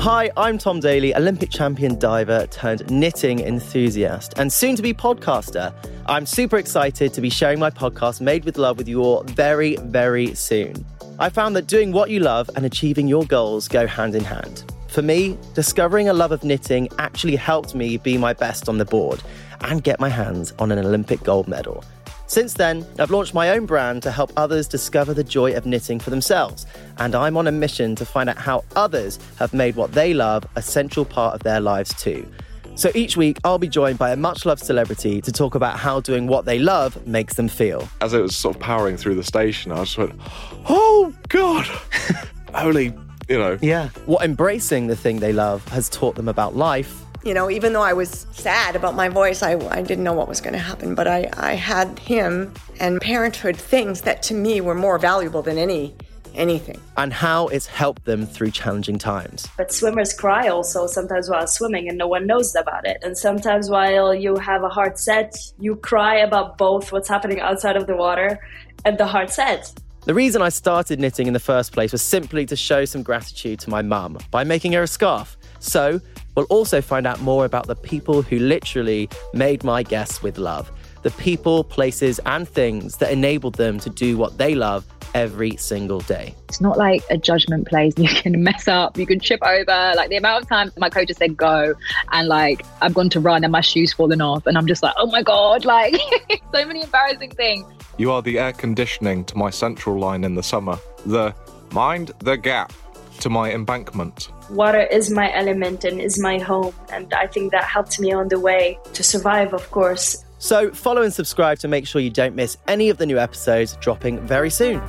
Hi, I'm Tom Daley, Olympic champion diver turned knitting enthusiast and soon to be podcaster. I'm super excited to be sharing my podcast Made with Love with you all very, very soon. I found that doing what you love and achieving your goals go hand in hand. For me, discovering a love of knitting actually helped me be my best on the board and get my hands on an Olympic gold medal. Since then, I've launched my own brand to help others discover the joy of knitting for themselves. And I'm on a mission to find out how others have made what they love a central part of their lives too. So each week, I'll be joined by a much loved celebrity to talk about how doing what they love makes them feel. As it was sort of powering through the station, I just went, oh, God. Only, you know. Yeah. What embracing the thing they love has taught them about life you know, even though I was sad about my voice, I, I didn't know what was going to happen. But I, I had him and parenthood things that to me were more valuable than any anything. And how it's helped them through challenging times. But swimmers cry also sometimes while swimming and no one knows about it. And sometimes while you have a hard set, you cry about both what's happening outside of the water and the hard set. The reason I started knitting in the first place was simply to show some gratitude to my mum by making her a scarf. So, we'll also find out more about the people who literally made my guests with love. The people, places, and things that enabled them to do what they love every single day. It's not like a judgment place. You can mess up, you can trip over. Like the amount of times my coach has said go, and like I've gone to run and my shoes fallen off, and I'm just like, oh my god, like so many embarrassing things. You are the air conditioning to my central line in the summer. The mind the gap to my embankment. Water is my element and is my home, and I think that helped me on the way to survive, of course. So, follow and subscribe to make sure you don't miss any of the new episodes dropping very soon.